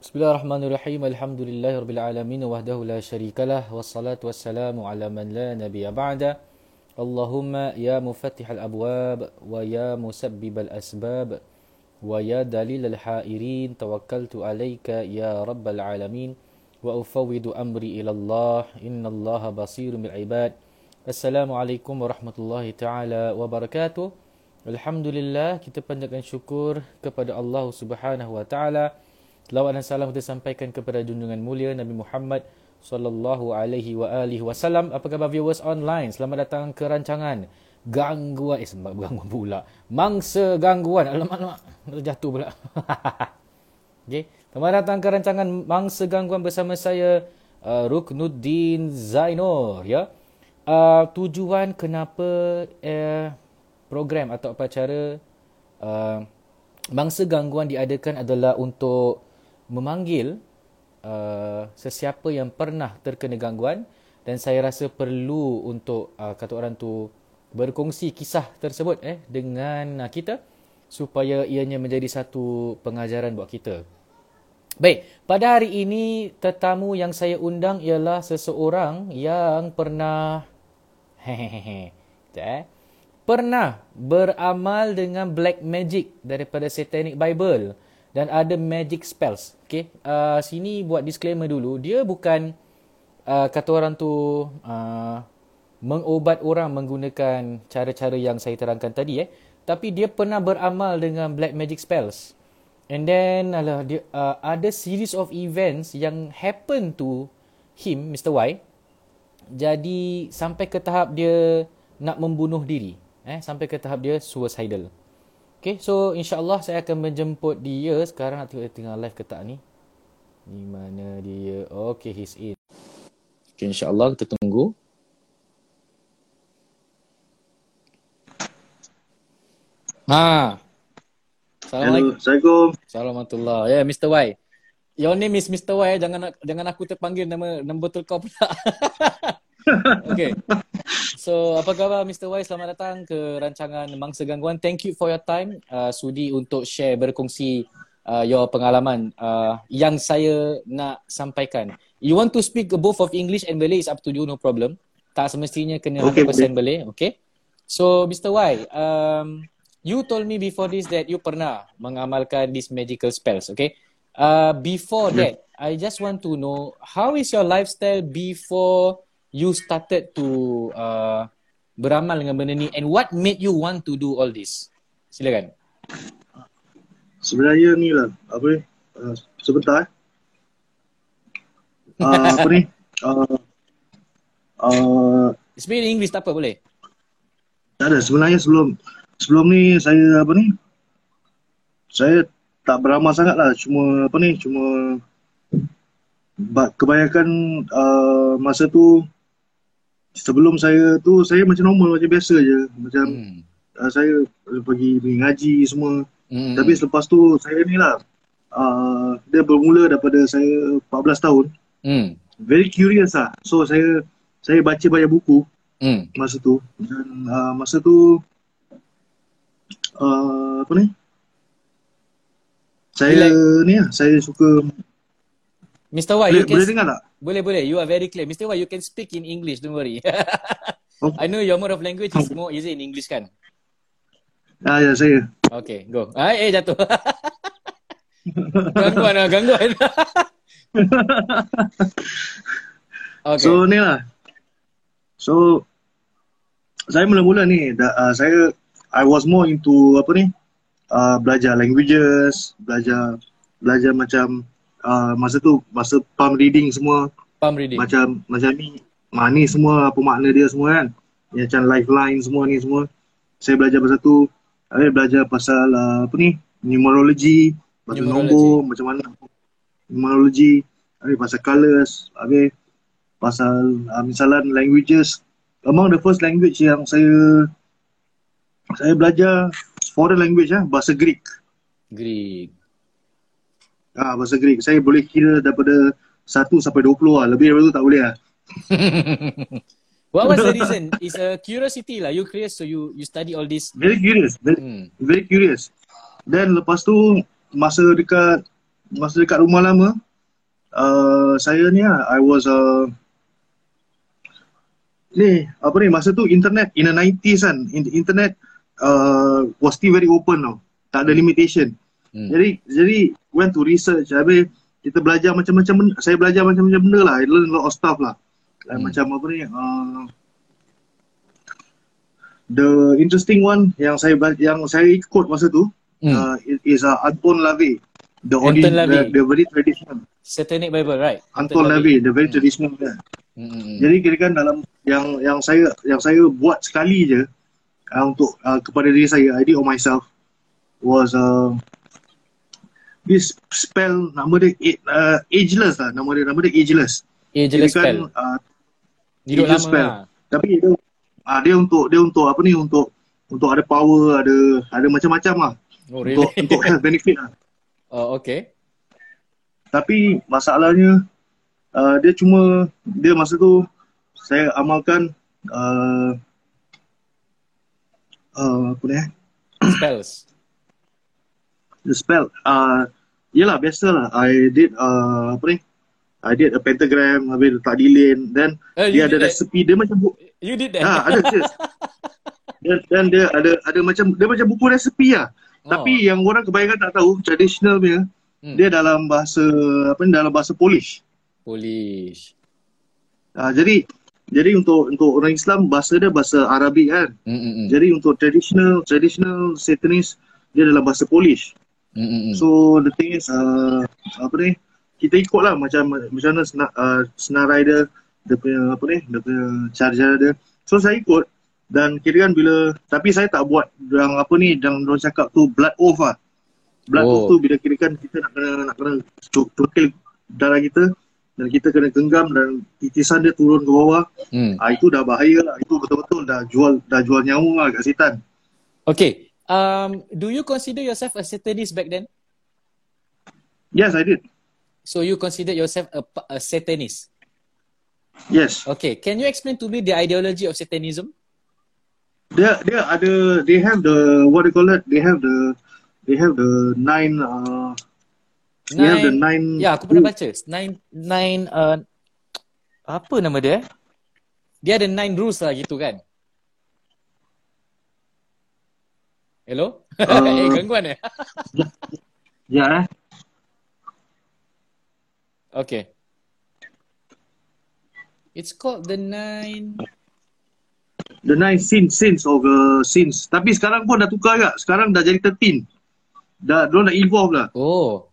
بسم الله الرحمن الرحيم الحمد لله رب العالمين وحده لا شريك له والصلاة والسلام على من لا نبي بعده اللهم يا مفتح الأبواب ويا مسبب الأسباب ويا دليل الحائرين توكلت عليك يا رب العالمين وأفوض أمري إلى الله إن الله بصير بالعباد السلام عليكم ورحمة الله تعالى وبركاته Alhamdulillah kita panjatkan syukur kepada Allah Subhanahu wa taala Selawat dan salam kita sampaikan kepada junjungan mulia Nabi Muhammad sallallahu alaihi wa alihi wasallam. Apa khabar viewers online? Selamat datang ke rancangan Gangguan eh sembah gangguan pula. Mangsa gangguan. Alamak alamak. Terjatuh pula. Okey. Selamat datang ke rancangan Mangsa gangguan bersama saya uh, Ruknuddin Zainur ya. Uh, tujuan kenapa uh, program atau acara uh, Mangsa gangguan diadakan adalah untuk memanggil uh, sesiapa yang pernah terkena gangguan dan saya rasa perlu untuk uh, kata orang tu berkongsi kisah tersebut eh dengan uh, kita supaya ianya menjadi satu pengajaran buat kita. Baik, pada hari ini tetamu yang saya undang ialah seseorang yang pernah hehehe eh pernah beramal dengan black magic daripada satanic bible dan ada magic spells. Okay, uh, sini buat disclaimer dulu. Dia bukan uh, kata orang tu uh, mengobat orang menggunakan cara-cara yang saya terangkan tadi. Eh. Tapi dia pernah beramal dengan black magic spells. And then alah, dia, uh, ada series of events yang happen to him, Mr. Y. Jadi sampai ke tahap dia nak membunuh diri. Eh, sampai ke tahap dia suicidal. Okay, so insyaAllah saya akan menjemput dia sekarang. Nak tengok dia tengah live ke tak ni. Di mana dia? Okay, he's in. Okay, insyaAllah kita tunggu. Ha. Assalamualaikum. Assalamualaikum. Assalamualaikum. Ya, yeah, Mr. Y. Your name is Mr. Y. Jangan jangan aku terpanggil nama nama betul kau pula. okay. So, apa khabar Mr. Y? Selamat datang ke rancangan Mangsa Gangguan. Thank you for your time. Uh, sudi untuk share, berkongsi uh, your pengalaman uh, yang saya nak sampaikan. You want to speak both of English and Malay is up to you, no problem. Tak semestinya kena okay, 100% okay. Malay, okay? So, Mr. Y, um, you told me before this that you pernah mengamalkan these magical spells, okay? Uh, before yeah. that, I just want to know, how is your lifestyle before you started to uh, beramal dengan benda ni and what made you want to do all this? Silakan. Sebenarnya ni lah, apa ni, uh, sebentar eh. Uh, apa ni, uh, uh, Speak in English tak apa boleh? Tak ada, sebenarnya sebelum sebelum ni saya apa ni, saya tak beramal sangat lah, cuma apa ni, cuma kebanyakan uh, masa tu sebelum saya tu saya macam normal macam biasa je macam hmm. uh, saya pergi pergi ngaji semua hmm. tapi selepas tu saya ni lah uh, dia bermula daripada saya 14 tahun hmm. very curious lah so saya saya baca banyak buku hmm. masa tu dan uh, masa tu uh, apa ni saya like... ni lah saya suka Mr. Y, boleh, you can... Boleh dengar tak? Boleh, boleh. You are very clear. Mr. Y, you can speak in English. Don't worry. I know your mode of language is more easy in English kan? Ah, ya, saya. Okay, go. Ah, eh, jatuh. gangguan lah, gangguan. okay. So, ni lah. So, saya mula-mula ni, da, uh, saya, I was more into, apa ni, uh, belajar languages, belajar, belajar macam, uh, masa tu masa palm reading semua palm reading. macam macam ni ma ni semua apa makna dia semua kan? Ya, macam lifeline semua ni semua. Saya belajar pasal tu saya belajar pasal uh, apa ni? Numerology pasal nombor macam mana? Numerology habis pasal colors habis pasal uh, misalan languages. Among the first language yang saya saya belajar foreign language ah bahasa Greek. Greek Ah, bahasa Greek. Saya boleh kira daripada 1 sampai 20 lah. Lebih daripada tu tak boleh lah. What was the reason? It's a curiosity lah. You curious so you you study all this. Very curious. Very, hmm. very curious. Then lepas tu masa dekat masa dekat rumah lama, uh, saya ni lah, I was uh, ni apa ni masa tu internet in the 90s kan internet uh, was still very open tau tak ada limitation hmm. jadi jadi went to research habis kita belajar macam-macam saya belajar macam-macam benda lah I learn a lot of stuff lah like hmm. macam apa ni uh, the interesting one yang saya yang saya ikut masa tu hmm. uh, is uh, Anton LaVey the only the, the very traditional Satanic Bible right Anton, Anton LaVey the very hmm. traditional yeah. Hmm. Jadi kira kan dalam yang yang saya yang saya buat sekali je uh, untuk uh, kepada diri saya, I did on myself was uh, this spell nama dia uh, ageless lah nama dia nama dia ageless. Ageless kan, spell. Uh, Hidup lama spell. Lah. Tapi dia uh, dia untuk dia untuk apa ni untuk untuk ada power ada ada macam-macam lah. Oh, really? Untuk untuk health benefit lah. Oh okay. Tapi masalahnya uh, dia cuma dia masa tu saya amalkan uh, uh, apa ni eh? spells spell uh, yelah biasa lah I did uh, apa ni I did a pentagram habis letak dilin then uh, dia ada resepi dia macam bu- you did that ha, ada yes. dan, dan dia ada ada macam dia macam buku resepi lah oh. tapi yang orang kebanyakan tak tahu traditional punya hmm. dia dalam bahasa apa ni dalam bahasa Polish Polish. Uh, jadi jadi untuk untuk orang Islam bahasa dia bahasa Arabik kan. Mm-mm. Jadi untuk traditional traditional Satanist dia dalam bahasa Polish. Mm-mm. So the thing is uh, apa ni kita ikut lah macam macam mana senar, uh, senarai dia dia punya apa ni dia punya cara dia. So saya ikut dan kira kan bila tapi saya tak buat yang apa ni yang orang cakap tu blood oath lah. Blood oh. oath tu bila kira kan kita nak kena nak kena cukil darah kita dan kita kena genggam dan titisan dia turun ke bawah. Hmm. Ah, itu dah bahaya lah. Itu betul-betul dah jual dah jual nyawa lah kat setan. Okay. Um, do you consider yourself a satanist back then? Yes, I did. So you consider yourself a, a satanist? Yes. Okay. Can you explain to me the ideology of satanism? Dia dia ada they have the what they call it? They have the they have the nine uh, Nine, yeah, the nine. Ya, aku pernah baca. Nine, nine. Uh, apa nama dia? Dia ada nine rules lah gitu kan? Hello? Uh, eh, gangguan eh? ya, eh. Okay. It's called the nine. The nine sins, sins of the sins. Tapi sekarang pun dah tukar tak? Sekarang dah jadi thirteen. Dah, dia dah evolve lah. Oh.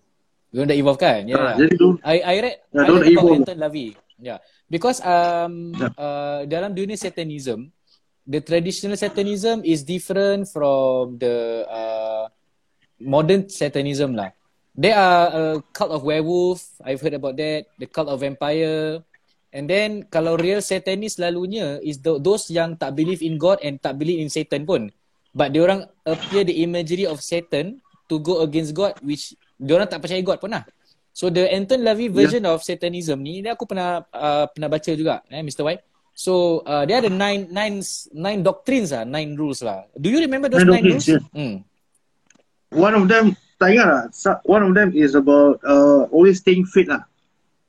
Dia dah evolve kan? Ya. Yeah. Jadi tu I I read yeah, I read about Anton LaVey. Yeah. Because um yeah. uh, dalam dunia satanism, the traditional satanism is different from the uh, modern satanism lah. There are a cult of werewolf. I've heard about that. The cult of vampire. And then kalau real satanist lalunya is the, those yang tak believe in God and tak believe in Satan pun. But dia orang appear the imagery of Satan to go against God which dia orang tak percaya God pun lah. So the Anton LaVey version yeah. of Satanism ni, ni aku pernah uh, pernah baca juga, eh, Mr. White. So uh, dia ada nine nine nine doctrines lah, nine rules lah. Do you remember those nine, nine rules? Yeah. Hmm. One of them, tak ingat lah. One of them is about uh, always staying fit lah.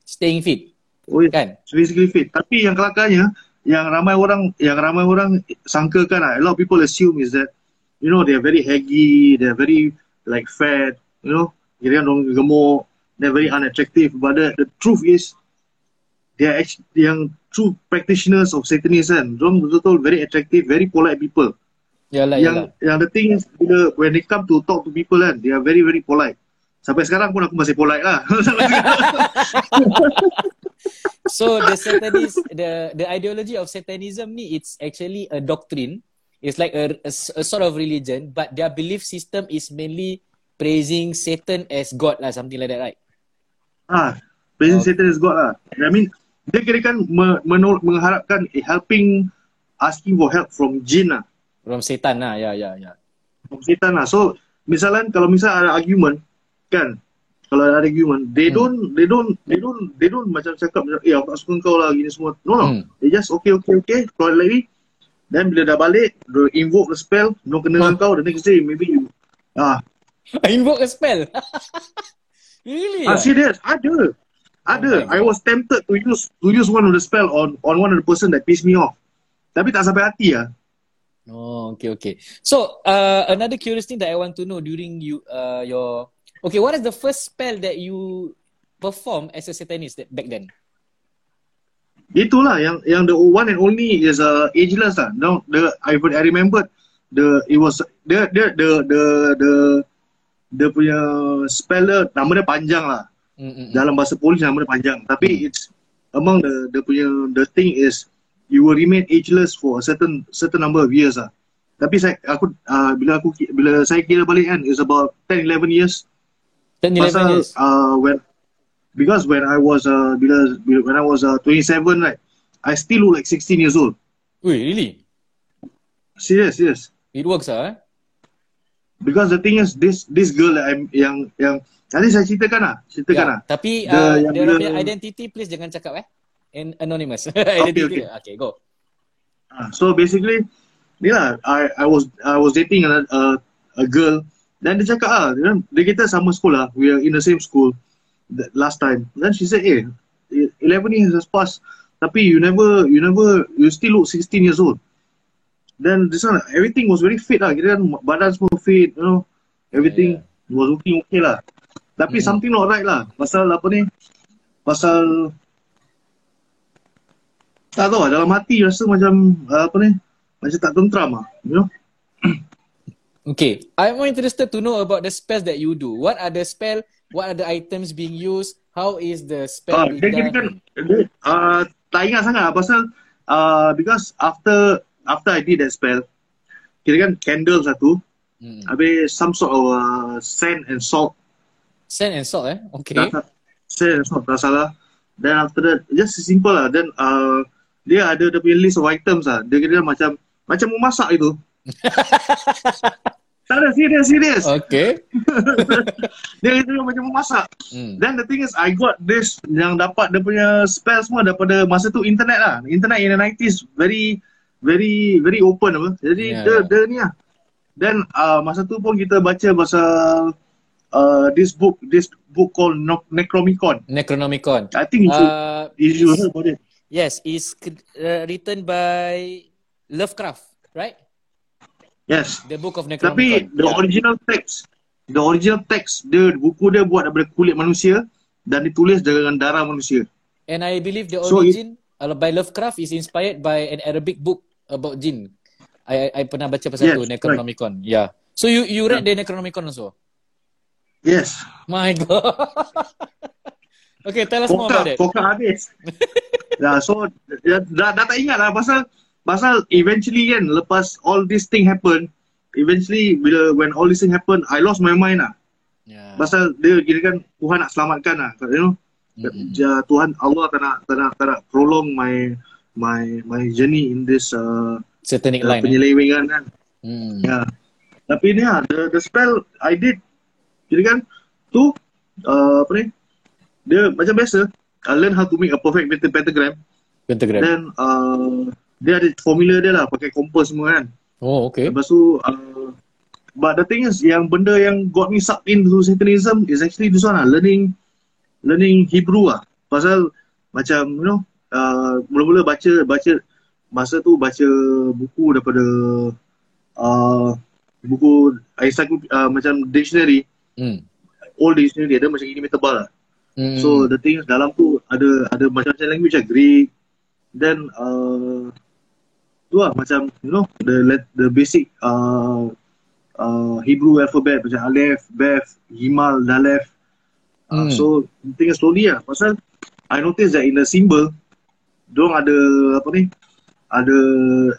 Staying fit. Always kan? physically fit. Tapi yang kelakarnya, yang ramai orang yang ramai orang sangkakan lah, a lot of people assume is that, you know, they are very haggy, they are very like fat, you know, kira kan orang gemuk they're very unattractive but the, the truth is they are actually yang true practitioners of satanism kan orang betul-betul very attractive very polite people yalah, yang yalah. yang the thing is bila when they come to talk to people kan they are very very polite sampai sekarang pun aku masih polite lah so the satanism the the ideology of satanism ni it's actually a doctrine it's like a, a, a sort of religion but their belief system is mainly praising Satan as God lah, something like that, right? Ah, praising okay. Satan as God lah. I mean, dia kira kan menol- mengharapkan eh, helping, asking for help from jin lah. From Satan lah, ya, ya, ya. From Satan lah. So, misalnya kalau misal ada argument, kan, kalau ada argument, they hmm. don't, they don't, they don't, they don't macam cakap macam, eh, aku tak suka kau lah, gini semua. No, no. Hmm. They just, okay, okay, okay, keluar lagi. Then bila dah balik, they invoke the spell, no kena huh? kau, the next day, maybe you, ah, invoke a spell. Really? Ah? serious? Ada. Ada. Oh I was tempted to use to use one of the spell on on one of the person that pissed me off. Tapi tak sampai hati lah. Oh, okay, okay. So, uh, another curious thing that I want to know during you, uh, your, okay, what is the first spell that you perform as a satanist that, back then? Itulah yang yang the one and only is uh, ageless lah. Now the I I remember the it was the the the the the the punya speller nama dia panjang lah. Mm-mm. Dalam bahasa polis nama dia panjang. Tapi it's among the the punya the thing is you will remain ageless for a certain certain number of years lah. Tapi saya aku uh, bila aku bila saya kira balik kan is about 10 11 years 10, 11 Pasal years. uh, when because when I was uh, bila, bila when I was uh, 27 right, I still look like 16 years old. Wait, really? Serious, serious. It works ah? eh? Because the thing is this this girl that I'm yang yang tadi saya ceritakan lah, ceritakan Ya, lah. Tapi The- uh, yang dia punya identity please jangan cakap eh. And anonymous. identity. okay. okay, go. Ah, So basically, ni lah, I I was I was dating a a, a girl. Dan dia cakap ah, dia, dia kita sama sekolah, we are in the same school that last time. Then she said, eh, 11 years has passed, tapi you never, you never, you still look 16 years old. Then this one, everything was very fit lah. Kira kan badan semua fit, you know, everything was looking okay lah. Tapi Mm. something not right lah. Pasal apa ni? Pasal tak tahu lah, dalam hati rasa macam uh, apa ni? Macam tak tentram lah, you know? Okay, I'm more interested to know about the spells that you do. What are the spell? What are the items being used? How is the spell Ah, being dia kira kan dia, uh, tak ingat sangat lah pasal uh, because after after I did that spell, kira kan candle satu, Hmm. habis some sort of uh, sand and salt, Sand and salt eh? Okay. tak, sand and salt tak salah. Then after that, just simple lah. Then uh, dia ada dia punya list of items lah. Dia kira macam macam memasak itu. tak ada, serious, serious. Okay. Dia kira macam memasak. Hmm. Then the thing is I got this yang dapat dia punya spell semua daripada masa tu internet lah. Internet in the 90s very very very open apa. Jadi Yeah. yeah. dia dia ni lah. Then uh, masa tu pun kita baca pasal uh, this book this book called no- Necromicon. Necronomicon. I think you should Uh, you should heard about it. yes, it's uh, written by Lovecraft, right? Yes. The book of Tapi Necronomicon. the original text the original text dia buku dia buat daripada kulit manusia dan ditulis dengan darah manusia. And I believe the So it- origin uh, by Lovecraft is inspired by an Arabic book about jinn. I I, I pernah baca pasal Yes, tu Necronomicon. Yeah. So you you read the Necronomicon also? Yes. My god. okay, tell us more about that. pokak habis. ya, so ya, dah, dah tak ingat lah pasal pasal eventually kan lepas all this thing happen, eventually bila when all this thing happen, I lost my mind lah. Yeah. Pasal dia kira kan Tuhan nak selamatkan lah, you know. Mm-mm. Ja, Tuhan Allah tak nak tak nak, tak nak prolong my my my journey in this uh, Satanic uh, line. Eh? penyelewengan kan. Hmm. Ya. Tapi ni lah, the, the spell I did, kira kan, tu, uh, apa ni, dia macam biasa, I learn how to make a perfect pent- pentagram, Pentagram. then uh, dia ada formula dia lah, pakai kompas semua kan. Oh, okay. Lepas tu, uh, but the thing is, yang benda yang got me sucked into Satanism is actually this one lah, learning, learning Hebrew lah. Pasal macam, you know, uh, mula-mula baca, baca, masa tu baca buku daripada uh, buku encyclopedia uh, macam dictionary Hmm. old dictionary dia macam ini tebal lah. Hmm. So the thing is dalam tu ada ada macam-macam language lah Greek then uh, tu lah macam you know the let- the basic uh, uh, Hebrew alphabet macam Aleph, Beth, Gimal, Dalef. Uh, Hmm. So the thing is slowly lah pasal I notice that in the symbol diorang ada apa ni ada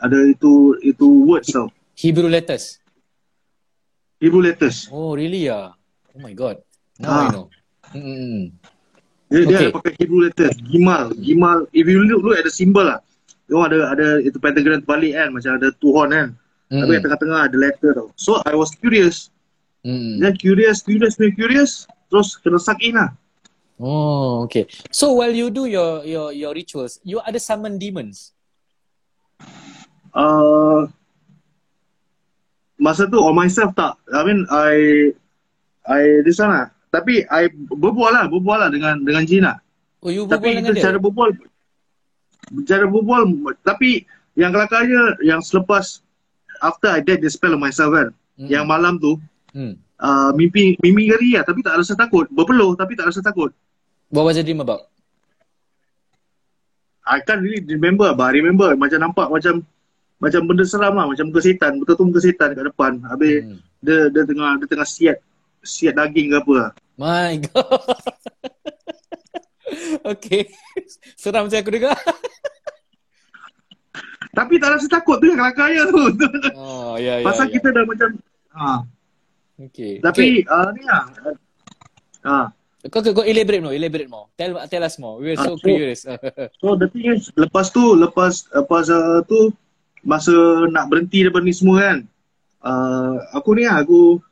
ada itu itu words tau Hebrew letters. Hebrew letters. Oh, really? Ah. Oh my god. Now I Ah. know. Hmm. Dia, dia ada pakai Hebrew letters. Gimal. Gimal. If you look, look at the symbol lah. Dia ada ada itu pentagram terbalik kan. Macam ada two horn kan. Hmm. Tapi kat tengah-tengah ada letter tau. So I was curious. Hmm. Then curious, curious, curious. Terus kena suck lah. Oh, okay. So while you do your your your rituals, you ada summon demons. Uh, masa tu on myself tak. I mean I I this one lah. tapi I berbual lah, berbual lah dengan dengan jin lah. Oh, you berbual Tapi dengan itu dia? cara berbual cara berbual tapi yang kelakarnya yang selepas after I did the spell on myself kan Mm-mm. yang malam tu Hmm. uh, mimpi mimpi ngeri lah tapi tak rasa takut berpeluh tapi tak rasa takut What was the dream about? I can't really remember but I remember macam nampak macam macam benda seram lah macam muka setan betul-betul muka setan kat depan habis Hmm. dia dia tengah dia tengah siat siat daging ke apa lah. My God. okay. Seram macam aku dengar. tapi tak rasa takut tu yang kelakarnya tu Oh, ya, ya. pasal ya. kita dah macam ha. Okay. tapi uh, ni lah uh, Kau, kau, kau elaborate more, elaborate more. Tell, tell us more. We're so Ah, so- curious. So the thing is lepas tu lepas lepas uh, tu masa nak berhenti daripada ni semua kan uh, aku ni lah, aku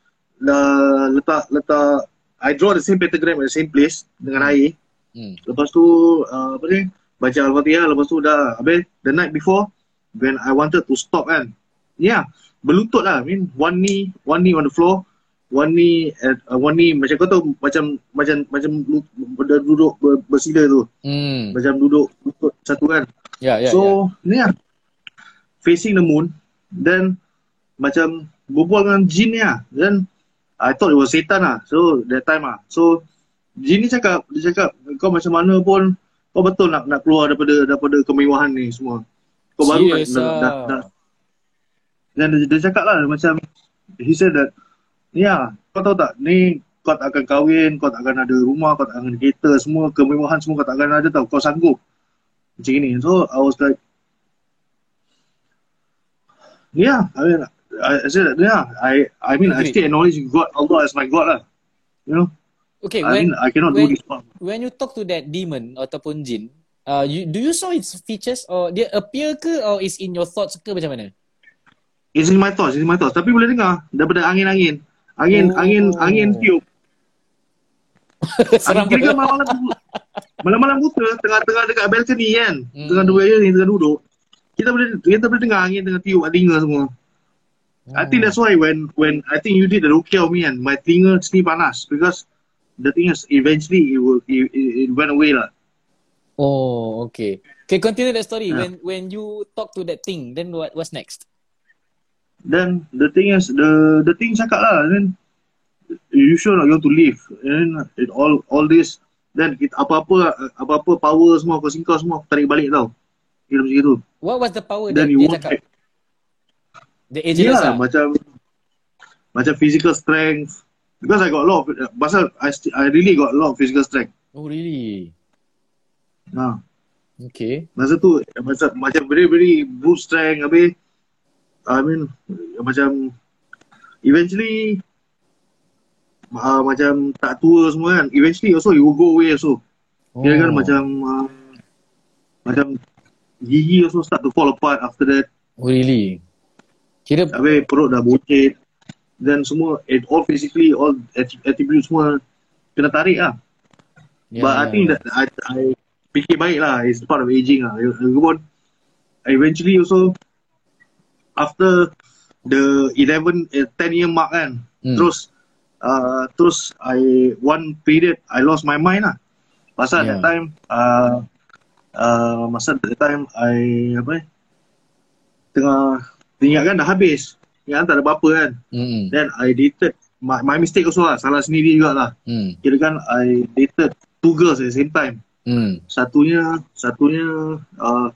uh, letak letak I draw the same pentagram at the same place dengan air hmm. lepas tu uh, apa ni baca al-fatihah lepas tu dah habis the night before when I wanted to stop kan yeah berlutut lah I mean one knee one knee on the floor one at, uh, one knee macam kau tahu macam macam macam ber- duduk ber, bersila tu. Hmm. macam duduk lutut satu kan. Ya, ya, ya. so ni lah. Facing the moon then macam berbual dengan jin ni lah. Then I thought it was setan lah. So that time lah. So jin ni cakap dia cakap kau macam mana pun kau betul nak nak keluar daripada daripada kemewahan ni semua. Kau baru nak, Serious dah, ah. dah, dah, dan dia, dia cakap lah macam he said that ya kau tahu tak? Ni kau tak akan kahwin kau tak akan ada rumah kau tak akan ada kereta semua kemewahan semua kau tak akan ada tau. Kau sanggup. Macam ni so I was like yeah I mean I, I said that yeah I I mean I Agree. still acknowledge God Allah as my God lah. You know? Okay, I when mean I cannot when- do this one when you talk to that demon ataupun jin, uh, you do you saw its features or dia appear ke or is in your thoughts ke macam mana? it's in my thoughts it's in my thoughts. Tapi boleh dengar daripada angin-angin angin Oh. angin angin tiup Seram Kira kan malam-malam malam-malam buta tengah-tengah dekat balcony kan. Hmm. Tengah dua ni tengah duduk. Kita boleh kita boleh dengar angin tengah tiup kat telinga semua. I think that's why when when I think you did the rukyah on me and my telinga sini panas because the thing is eventually it will it, it, it went away lah. Oh, okay. Okay, continue that story. Yeah. When when you talk to that thing, then what what's next? Then the thing is the the thing cakap lah then you sure not you want to leave and it all all this then kita, apa-apa apa-apa power semua kau singkau semua aku tarik balik tau. Kira macam itu. What was the power Then that you dia cakap? The ageless Yeah, lah. macam macam physical strength. Because I got a lot of pasal I I really got a lot of physical strength. Oh, really? Ha. Okay. Masa tu macam macam very very boost strength habis I mean macam eventually uh, macam tak tua semua kan. Eventually also you will go away also. Kira kan Oh. macam uh, macam gigi also start to fall apart after that. Oh, really? Kira Habis perut dah bocet dan semua it all physically all att- attribute semua kena tarik lah. yeah, But I yeah, think yeah. that I, I fikir baik lah. It's part of aging lah. Lagipun, eventually also, after the 11, eh, 10 year mark kan, Hmm. terus, uh, terus I, one period, I lost my mind lah. Pasal Yeah. that time, uh, uh, masa that time, I, apa ni, tengah, ingat kan dah habis. Ingat tak ada apa-apa kan. Mm-mm. Then I dated, my, my mistake also lah, salah sendiri juga lah Mm. kira kan I dated two girls at the same time. Mm. Satunya satunya uh,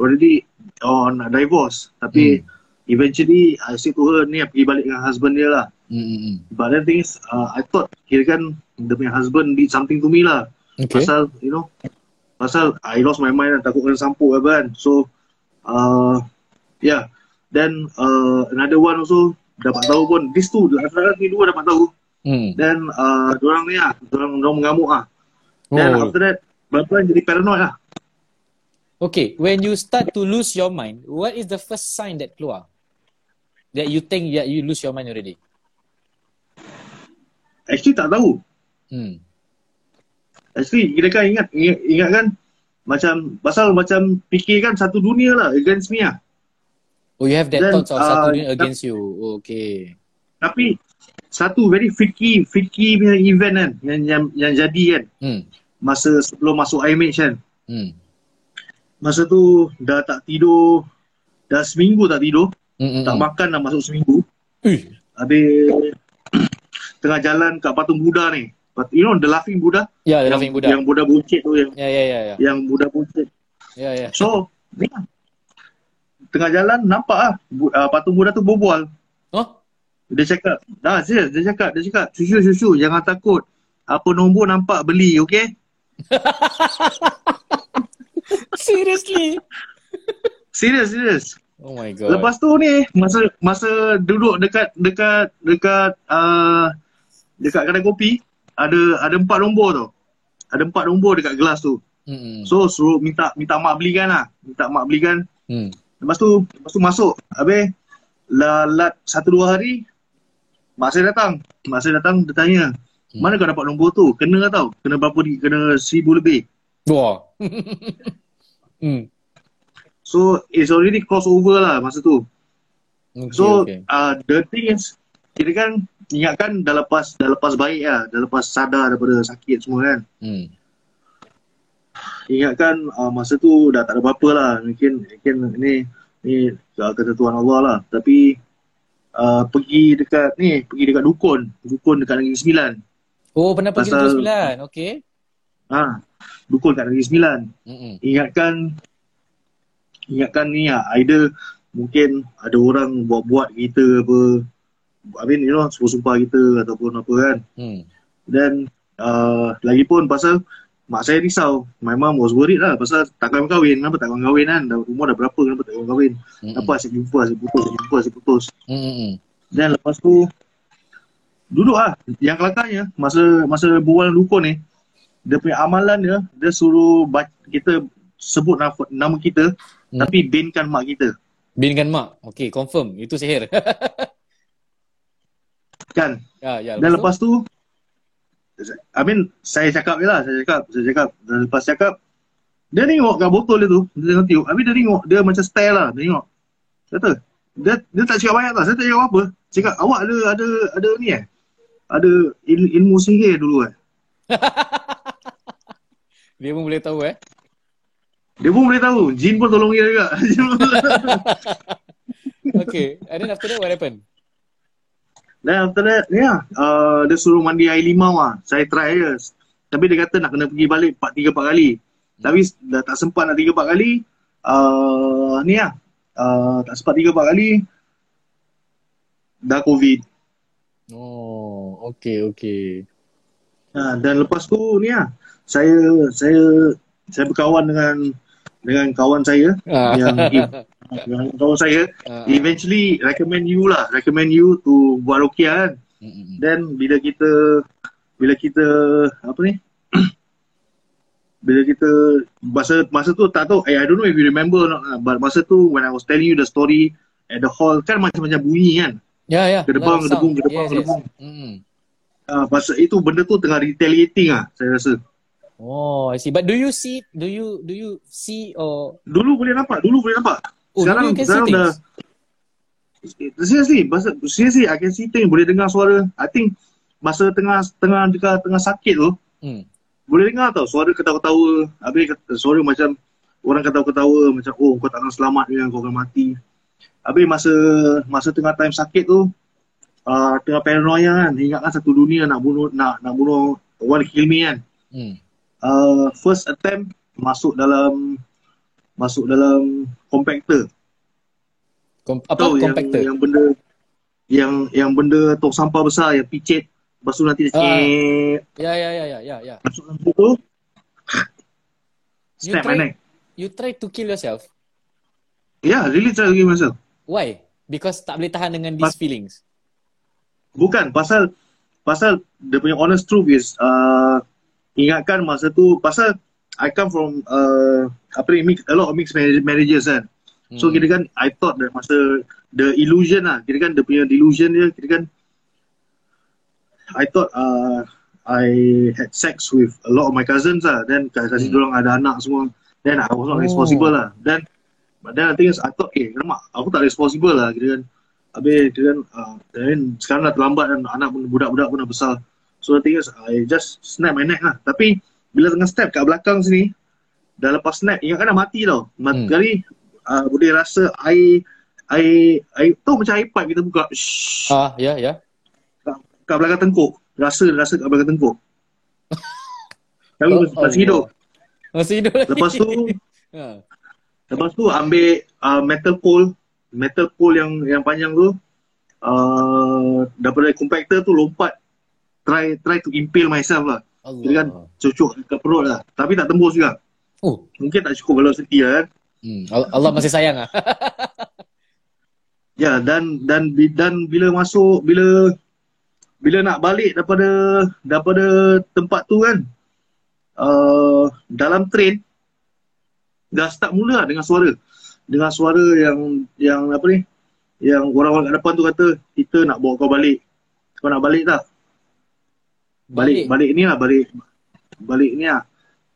already on divorce tapi eventually I say to her ni pergi balik dengan husband dia lah. Mm-mm. But the thing is uh, I thought kira kan the my husband did something to me lah. Okay. Pasal you know pasal I lost my mind lah takut kena sampuk apa kan. So uh, yeah. Then uh, another one also dapat tahu pun these two antara ni dua dapat tahu Mm. Then uh, diorang ni lah, diorang, diorang mengamuk lah. Then Oh. after that, pelan-pelan jadi paranoid lah. Okay, when you start to lose your mind, what is the first sign that keluar? That you think that you lose your mind already? Actually tak tahu. Hmm. Actually kita kan ingat, ingat, ingat kan macam, pasal macam fikir kan satu dunia lah against me lah. Oh, you have that Then, thoughts of satu uh, dunia against you. Okay. Tapi satu very freaky freaky punya event kan yang yang, yang jadi kan Hmm. masa sebelum masuk IMH kan. Hmm. Masa tu dah tak tidur dah seminggu tak tidur, Hmm. tak makan dah masuk seminggu. Ui. Habis tengah jalan kat patung Buddha ni. You know the laughing Buddha? Ya, the yang, laughing Buddha. Yang Buddha buncit tu yang Ya, ya, ya, ya. yang Buddha buncit. Ya, ya. So, ni lah. tengah jalan nampak ah bu- uh, patung Buddha tu berbual. Oh? Dia cakap, dah serius, dia cakap, dia cakap, susu susu jangan takut. Apa nombor nampak beli, okay? Seriously? Serius, serius. Oh my god. Lepas tu ni masa masa duduk dekat dekat dekat uh, dekat kedai kopi ada ada empat nombor tu. Ada empat nombor dekat gelas tu. Hmm. So suruh minta minta mak belikan lah. Minta mak belikan. Hmm. Lepas tu lepas tu masuk. Habis lalat satu dua hari mak saya datang. Mak saya datang dia tanya, Hmm. "Mana kau dapat nombor tu?" Kena tau. Kena berapa di kena seribu lebih. Wah. hmm. So it's already crossover lah masa tu. Okay, So okay. uh, the thing is kita kan ingatkan dah lepas dah lepas baik lah, dah lepas sadar daripada sakit semua kan. Hmm. Ingatkan uh, masa tu dah tak ada apa-apa lah. Mungkin mungkin ni ni uh, ketentuan Allah lah. Tapi uh, pergi dekat ni, pergi dekat dukun, dukun dekat Negeri Sembilan. Oh, pernah pergi Negeri Sembilan. Okay. Ha, dukun kat Negeri Sembilan. Hmm. Ingatkan ingatkan ni lah, either mungkin ada orang buat-buat kita apa I mean you know sumpah-sumpah kita ataupun apa kan Hmm. Dan uh, lagipun pasal mak saya risau. My mom was worried lah pasal tak kahwin kahwin. Kenapa tak kahwin kahwin kan? Dah umur dah berapa kenapa tak kahwin kahwin? Hmm. Apa asyik jumpa, asyik putus, asyik jumpa, asyik putus. Hmm. Dan lepas tu duduk lah. Yang kelakarnya masa masa berbual dukun ni dia punya amalan dia dia suruh kita sebut nama, kita Hmm. tapi binkan mak kita Binkan mak. Okay, confirm. Itu sihir. kan ya, ya. Dan lepas tu I mean saya cakap je lah Saya cakap Saya cakap Dan lepas cakap Dia tengok kat botol dia tu Dia tengok tiup Habis dia tengok Dia macam style lah Dia tengok Kata Dia, dia tak cakap banyak tau Saya tak cakap apa Cakap awak ada Ada ada ni eh Ada il, ilmu sihir dulu eh Dia pun boleh tahu eh. Dia pun boleh tahu Jin pun tolong dia juga Okay. And then after that, what happened? Dan after that Ya uh, Dia suruh mandi air limau lah Saya try je Tapi dia kata nak kena pergi balik 4-3-4 kali Tapi dah tak sempat nak 3-4 kali uh, Ni lah uh, Tak sempat 3-4 kali Dah COVID Oh, okay, okay. uh, Dan lepas tu ni lah Saya Saya Saya berkawan dengan Dengan kawan saya Ah. Yang Dengan kawan saya Ah. Eventually Recommend you lah Recommend you to Buat Rukia kan. Then bila kita bila kita apa ni? bila kita masa masa tu tak tahu eh, I don't know if you remember or not ah, but masa tu when I was telling you the story at the hall kan macam-macam bunyi kan. Ya, ya. Kedebang, kedebung, kedebang, Yes, kedebung. yes. Mm. Ah masa itu benda tu tengah retaliating ah saya rasa. Oh, I see. But do you see, do you, do you see or, Dulu boleh nampak, dulu boleh nampak. oh, Sekarang- do you can see sekarang dah- things? Seriously, masa seriously I can see thing boleh dengar suara. I think masa tengah tengah dekat tengah sakit tu Hmm. boleh dengar tau suara ketawa-ketawa habis kata, suara macam orang ketawa-ketawa macam oh kau tak akan selamat dengan kau akan mati habis masa masa tengah time sakit tu uh, tengah paranoia kan ingatkan satu dunia nak bunuh nak nak bunuh want to kill me kan Hmm. Uh, first attempt masuk dalam masuk dalam compactor Kom- apa? tahu yang, Compactor. yang benda yang yang benda tong sampah besar yang picit lepas tu nanti dia cek Ya, ya, ya, ya, ya, ya. masuk dalam situ You snap my try- neck You try to kill yourself. yeah really try to kill myself Why? Because tak boleh tahan dengan these Pas- feelings. Bukan pasal pasal the punya honest truth is uh, ingatkan masa tu pasal I come from uh, apa ni mix, a lot of mixed marriage- marriages kan. So Hmm. kira kan I thought that masa the illusion lah, kira kan dia punya delusion dia, kira kan I thought uh, I had sex with a lot of my cousins lah. Then kasih Hmm. hmm. orang ada anak semua. Then I was not Oh. responsible lah. Then but then the thing is I thought eh kenapa aku tak responsible lah kira kan Habis dia kan, uh, then sekarang dah terlambat dan anak pun budak-budak pun dah besar. So the thing is, I just snap my neck lah. Tapi bila tengah step kat belakang sini, dah lepas snap, ingat kan dah mati tau. Mati Hmm. kali, uh, boleh rasa air, air, air, tu macam air pipe kita buka. Shhh, Ah, ya, ya. kat, kat belakang tengkuk. Rasa, rasa kat belakang tengkuk. Tapi Oh, oh, masih hidup. Masih hidup lagi. Lepas tu, ha. Lepas tu ambil uh, metal pole, metal pole yang yang panjang tu, uh, daripada compactor tu lompat, try try to impale myself lah. Allah. Kira kan cucuk dekat perut lah. Tapi tak tembus juga. Oh. Mungkin tak cukup velocity lah kan. Hmm. Allah masih sayang ah. Ya dan dan bi- dan bila masuk bila bila nak balik daripada daripada tempat tu kan uh, dalam train dah start mula lah dengan suara dengan suara yang yang apa ni yang orang-orang kat depan tu kata kita nak bawa kau balik kau nak balik tak balik balik, ni lah balik balik ni lah.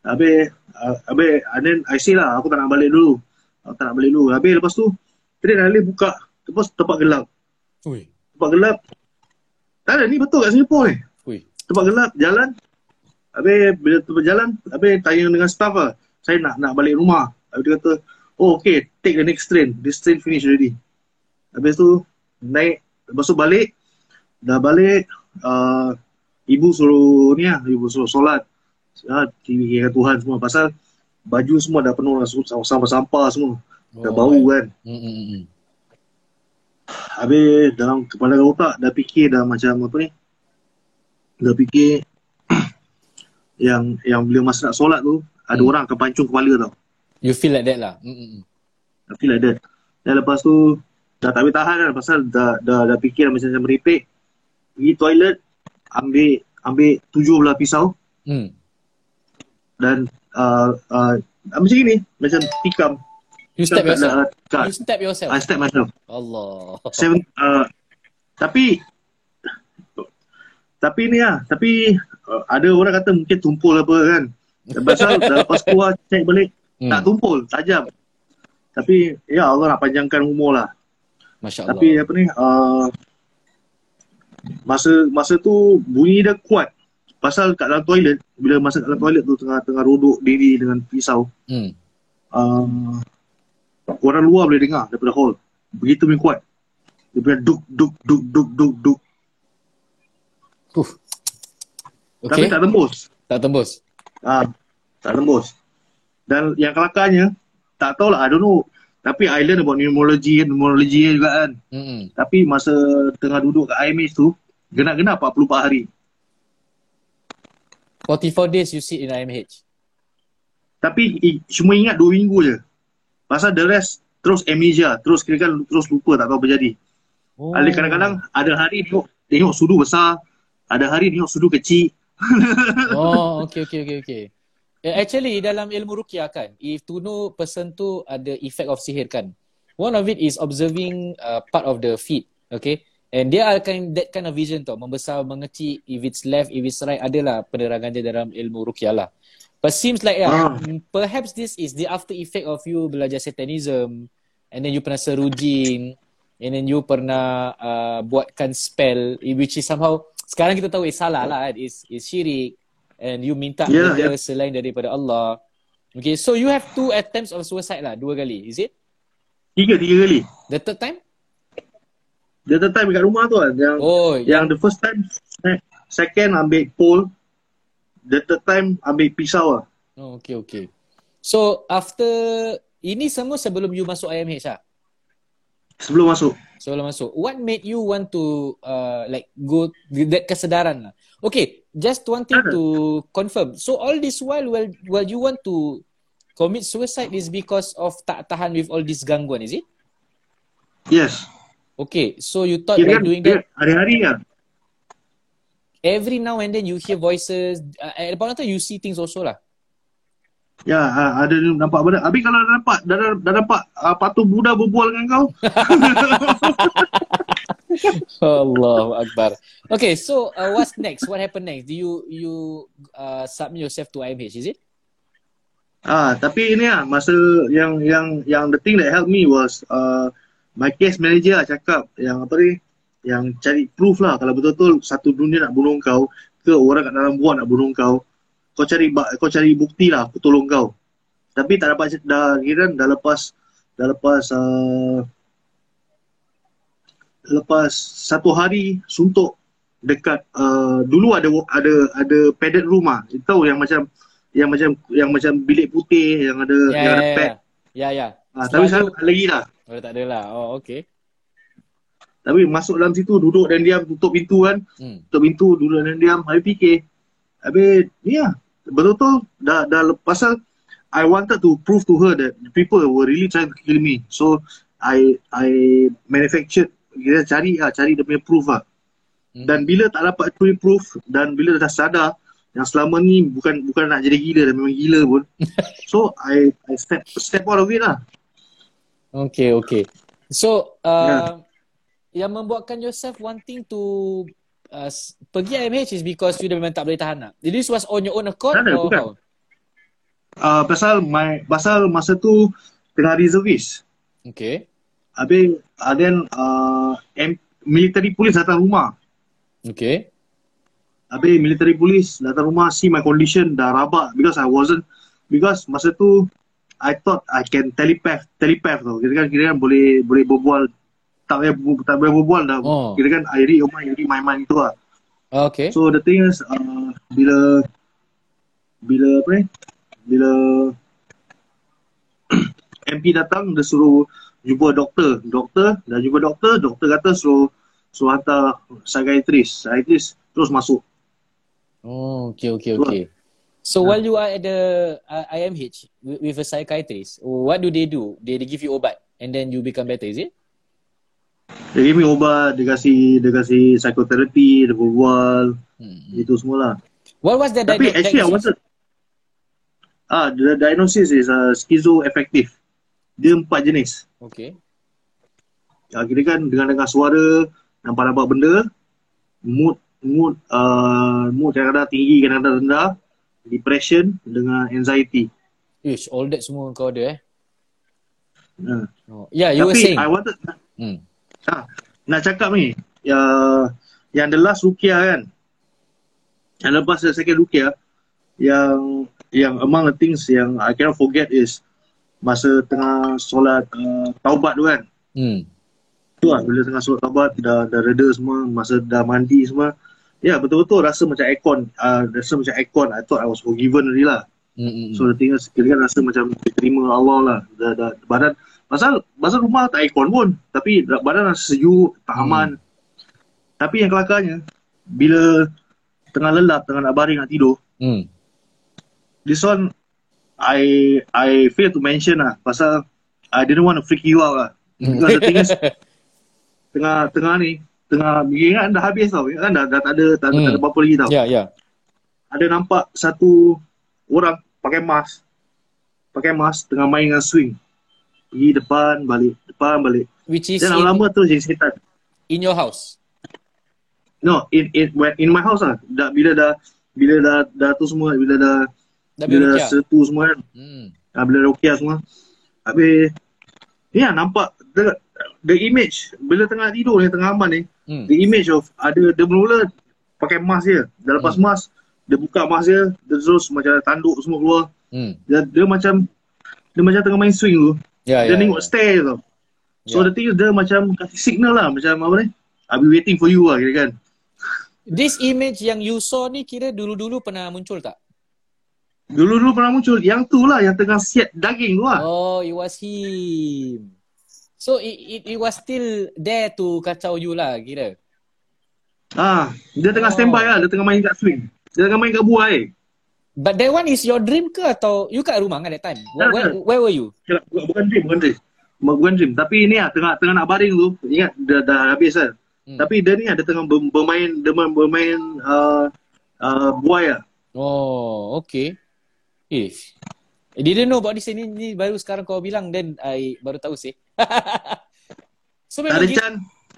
Habis uh, habis and then I say lah aku tak nak balik dulu. Aku tak nak balik dulu. Habis lepas tu train alih buka lepas tempat gelap. Ui. tempat gelap. Tak ada ni betul kat Singapore ni. Ui. tempat gelap jalan. Habis bila tempat jalan habis tanya dengan staff lah. Saya nak nak balik rumah. Habis dia kata oh okay take the next train. This train finish already. Habis tu naik lepas tu balik. Dah balik uh, ibu suruh ni lah ibu suruh solat ya, kira Tuhan semua pasal baju semua dah penuh sampah-sampah semua dah Oh, bau kan hmm. Habis dalam kepala otak dah fikir dah macam apa ni? Dah fikir yang yang bila masa nak solat tu ada Hmm. orang akan pancung kepala tau. You feel like that lah. Hmm. I feel like that. Dan lepas tu dah tak boleh tahan kan pasal dah dah, dah fikir dah macam macam meripik. Pergi toilet ambil ambil tujuh belah pisau Hmm. dan uh, uh, macam gini macam tikam. You step Tikam kat- yourself. kat- You step yourself. I step myself. Allah. Seven, uh, tapi tapi ni lah, tapi uh, ada orang kata mungkin tumpul apa kan. Pasal lepas keluar check balik, Hmm. tak tumpul, tajam. Tapi ya Allah nak panjangkan umur lah. Masya Allah. Tapi apa ni, uh, masa masa tu bunyi dia kuat. Pasal kat dalam toilet, bila masa kat dalam toilet tu tengah tengah duduk diri dengan pisau, Hmm. uh, orang luar boleh dengar daripada hall. Begitu punya kuat. Dia punya duk, duk, duk, duk, duk, duk. Huh. Tapi Okay. tak tembus. Tak tembus. Ah, tak tembus. Dan yang kelakarnya, tak tahulah, I don't know. Tapi I learn about numerology, numerology juga kan. Hmm. Tapi masa tengah duduk kat IMH tu, genap-genap 44 hari. 44 days you sit in IMH. Tapi i- cuma ingat 2 minggu je. Pasal the rest terus amnesia, terus kira kan terus lupa tak tahu apa jadi. Oh. Ada kadang-kadang ada hari tengok, tengok sudu besar, ada hari tengok sudu kecil. Oh, okay, okay, okay, okay. Eh, Actually, dalam ilmu ruqyah kan, if to know person tu ada effect of sihir kan, one of it is observing uh, part of the feet, okay? And dia akan that kind of vision tau, membesar, mengecil, if it's left, if it's right, adalah penerangan dia dalam ilmu ruqyah lah. But seems like yeah, Ah. mm, perhaps this is the after effect of you belajar satanism, and then you pernah seru jin, and then you pernah uh, buatkan spell, eh, which is somehow, sekarang kita tahu is salah lah, kan? is, is syirik, and you minta Yeah, benda selain daripada Allah. Okay, so you have two attempts of suicide lah, dua kali, is it? Tiga, tiga kali. The third time? Dia tetap kat rumah tu kan. Yang, Oh, yang the first time, se- second ambil pole, the third time ambil pisau lah. Oh, okay, okay. So, after, ini semua sebelum you masuk IMH lah? Sebelum masuk. Sebelum masuk. What made you want to, uh, like, go, that kesedaran lah? Okay, just one thing to confirm. So, all this while, while, while you want to commit suicide is because of tak tahan with all this gangguan, is it? Yes. Okay, so you thought by kan doing that, hari-hari kan. every now and then you hear voices, uh, at the point of time you see things also lah. Ya, ah, ada nampak benda. Habis kalau dah nampak, dah, dah, dah nampak uh, patung Buddha berbual dengan kau, Allahu Akbar. Okay, so uh, what's next? What happened next? Do you you uh, submit yourself to IMH? Is it? Ah, tapi ini ah masa yang yang yang the thing that helped me was uh, my case manager lah cakap yang apa ni yang cari proof lah kalau betul-betul satu dunia nak bunuh kau ke orang kat dalam buah nak bunuh kau kau cari kau cari bukti lah aku tolong kau tapi tak dapat dah kira dah lepas dah lepas uh, lepas satu hari suntuk dekat uh, dulu ada ada ada padded room ah tahu yang macam yang macam yang macam bilik putih yang ada Ya, yang ada ya, pad ya. Ya, ah, tapi Selalu- sekarang tak ada lagi lah Oh, tak ada lah. Oh, okay. tapi masuk dalam situ duduk dan diam tutup pintu kan Hmm. tutup pintu duduk dan diam habis fikir habis ya betul-betul dah dah pasal I wanted to prove to her that people were really trying to kill me so I I manufactured kita cari lah cari dia punya proof lah Hmm. dan bila tak dapat tu proof dan bila dah sadar yang selama ni bukan bukan nak jadi gila dan memang gila pun so I I step step out of it lah Okay, okay. So, uh, Ya. yang membuatkan yourself wanting to uh, pergi IMH is because you memang tak boleh tahan nak? This was on your own accord Tak or bukan. how? uh, pasal my pasal masa tu tengah reservist Okay. Habis uh, then uh, M- military police datang rumah. Okay. Habis military police datang rumah see my condition dah rabak because I wasn't because masa tu I thought I can telepath telepath tau. Kira kan kira boleh boleh berbual tak payah tak payah berbual dah. Oh. Kira kan I read your mind, you read my mind tu lah. Okay. So the thing is uh, bila bila apa ni? Bila MP datang dia suruh jumpa doktor. Doktor dah jumpa doktor, doktor kata suruh suruh hantar psychiatrist. Psychiatrist terus masuk. Oh, okay, okay, okay. So Ya. while you are at the uh, IMH with, with a psychiatrist, what do they do? They, they give you obat and then you become better, is it? Dia give me ubat, dia kasih dia kasih psikoterapi, dia berbual, Hmm. itu semua lah. What was the Tapi diag- actually I wanted Ah, the diagnosis is uh, schizoaffective. Dia empat jenis. Okay. Ya, kira kan dengan dengar suara, nampak-nampak benda, mood mood uh, mood kadang-kadang tinggi, kadang-kadang rendah, depression dengan anxiety. Ish, all that semua kau ada eh? Uh. Oh. Yeah, you were Tapi saying. I wanted Hmm. Ha, nak cakap ni, ya, yang the last Rukia kan, yang lepas the second Rukia, yang yang among the things yang I cannot forget is masa tengah solat uh, taubat tu kan. Hmm. Tu lah bila tengah solat taubat dah dah reda semua, masa dah mandi semua. Ya betul-betul rasa macam aircon, uh, rasa macam aircon. I thought I was forgiven already lah. Hmm, hmm, hmm. So the thing is, kira rasa macam diterima Allah lah. Dah, dah, badan, pasal, pasal rumah tak aircon pun. Tapi badan rasa sejuk, tak Hmm. aman. Tapi yang kelakarnya, bila tengah lelap, tengah nak baring nak tidur, Hmm. this one, I I fail to mention lah. Pasal, I didn't want to freak you out lah. Because the thing is, tengah tengah ni, tengah, ingat dah habis tau. Ingat kan dah, dah tak ada, tak, ada- tak ada Hmm. berapa lagi tau. Yeah, yeah. ada nampak satu orang pakai mask pakai mask tengah main dengan swing pergi depan balik depan balik Which is dan in, lama-lama tu jadi setan in your house. no in in when, in my house lah dah, bila dah bila dah dah tu semua bila dah Dah bila dah setu semua kan Hmm. ah, bila dah rukiah semua habis ni lah nampak the, the image bila tengah tidur ni tengah aman ni Hmm. the image of ada dia mula pakai mask dia dah lepas Hmm. mask dia buka mask dia dia terus macam tanduk semua keluar Hmm. dia, dia macam dia macam tengah main swing tu. Yeah, dia yeah. tengok stare tau. So Yeah. the thing is dia macam kasih signal lah macam apa ni? I'll be waiting for you lah kira kan. This image yang you saw ni kira dulu-dulu pernah muncul tak? Dulu-dulu pernah muncul yang tu lah yang tengah siap daging tu lah. Oh, it was him. So it, it, it was still there to kacau you lah kira. Ah, dia tengah Oh. standby lah, dia tengah main kat swing. Dia tengah main kat buah air. But that one is your dream ke atau you kat rumah kan that time? Where, where, where were you? Bukan, bukan dream, bukan dream. Bukan dream. Tapi ni lah tengah tengah nak baring tu, ingat dah, dah habis kan. Hmm. Tapi dia ni ada tengah ber- bermain bermain, bermain uh, uh, buaya. Oh, okay. Eh, I didn't know about this ni, ni baru sekarang kau bilang then I baru tahu sih. so memang ada gitu.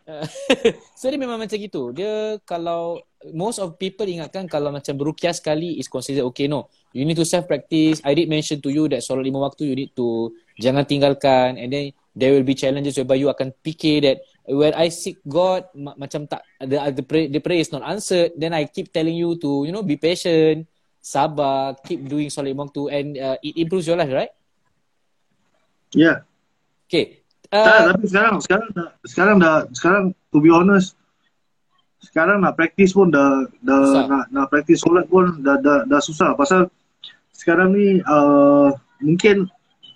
So dia memang macam gitu. Dia kalau most of people ingatkan kalau macam berukiah sekali is considered okay no. You need to self practice. I did mention to you that solat lima waktu you need to jangan tinggalkan and then there will be challenges whereby you akan fikir that when I seek God ma- macam tak the the prayer, the prayer is not answered then I keep telling you to you know be patient sabar keep doing solat lima waktu and uh, it improves your life right Yeah. okay Tak, uh, tapi sekarang sekarang dah sekarang dah sekarang to be honest sekarang nak practice pun dah dah Susah. nak nak practice solat pun dah dah, dah susah pasal sekarang ni uh, mungkin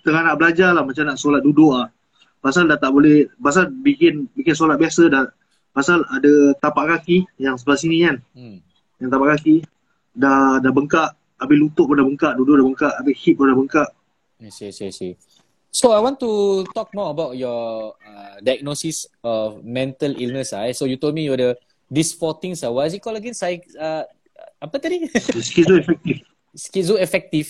tengah nak belajar lah macam nak solat duduk ah. Pasal dah tak boleh pasal bikin bikin solat biasa dah pasal ada tapak kaki yang sebelah sini kan hmm. yang tapak kaki dah dah bengkak habis lutut pun dah bengkak duduk dah bengkak habis hip pun dah bengkak I see, I see, I see. So I want to talk more about your uh, diagnosis of mental illness. Ah. So you told me you're the these four things. Ah. What is it called again? Psych, uh, apa tadi? schizoaffective Schizoaffective.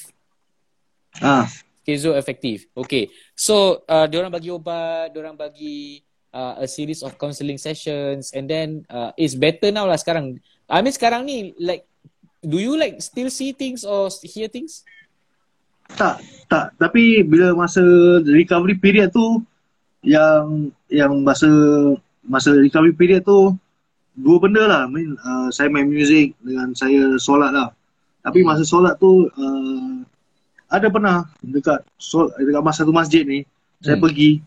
ah Schizoaffective. Okay. So uh, diorang bagi ubat, diorang bagi uh, a series of counselling sessions and then uh, it's better now lah sekarang. I mean sekarang ni like do you like still see things or hear things? Tak, tak. Tapi bila masa recovery period tu yang yang masa masa recovery period tu dua benda lah. I mean, uh, saya main music dengan saya solat lah. Tapi masa solat tu uh, ada pernah dekat sol, dekat masa satu masjid ni saya Hmm. pergi.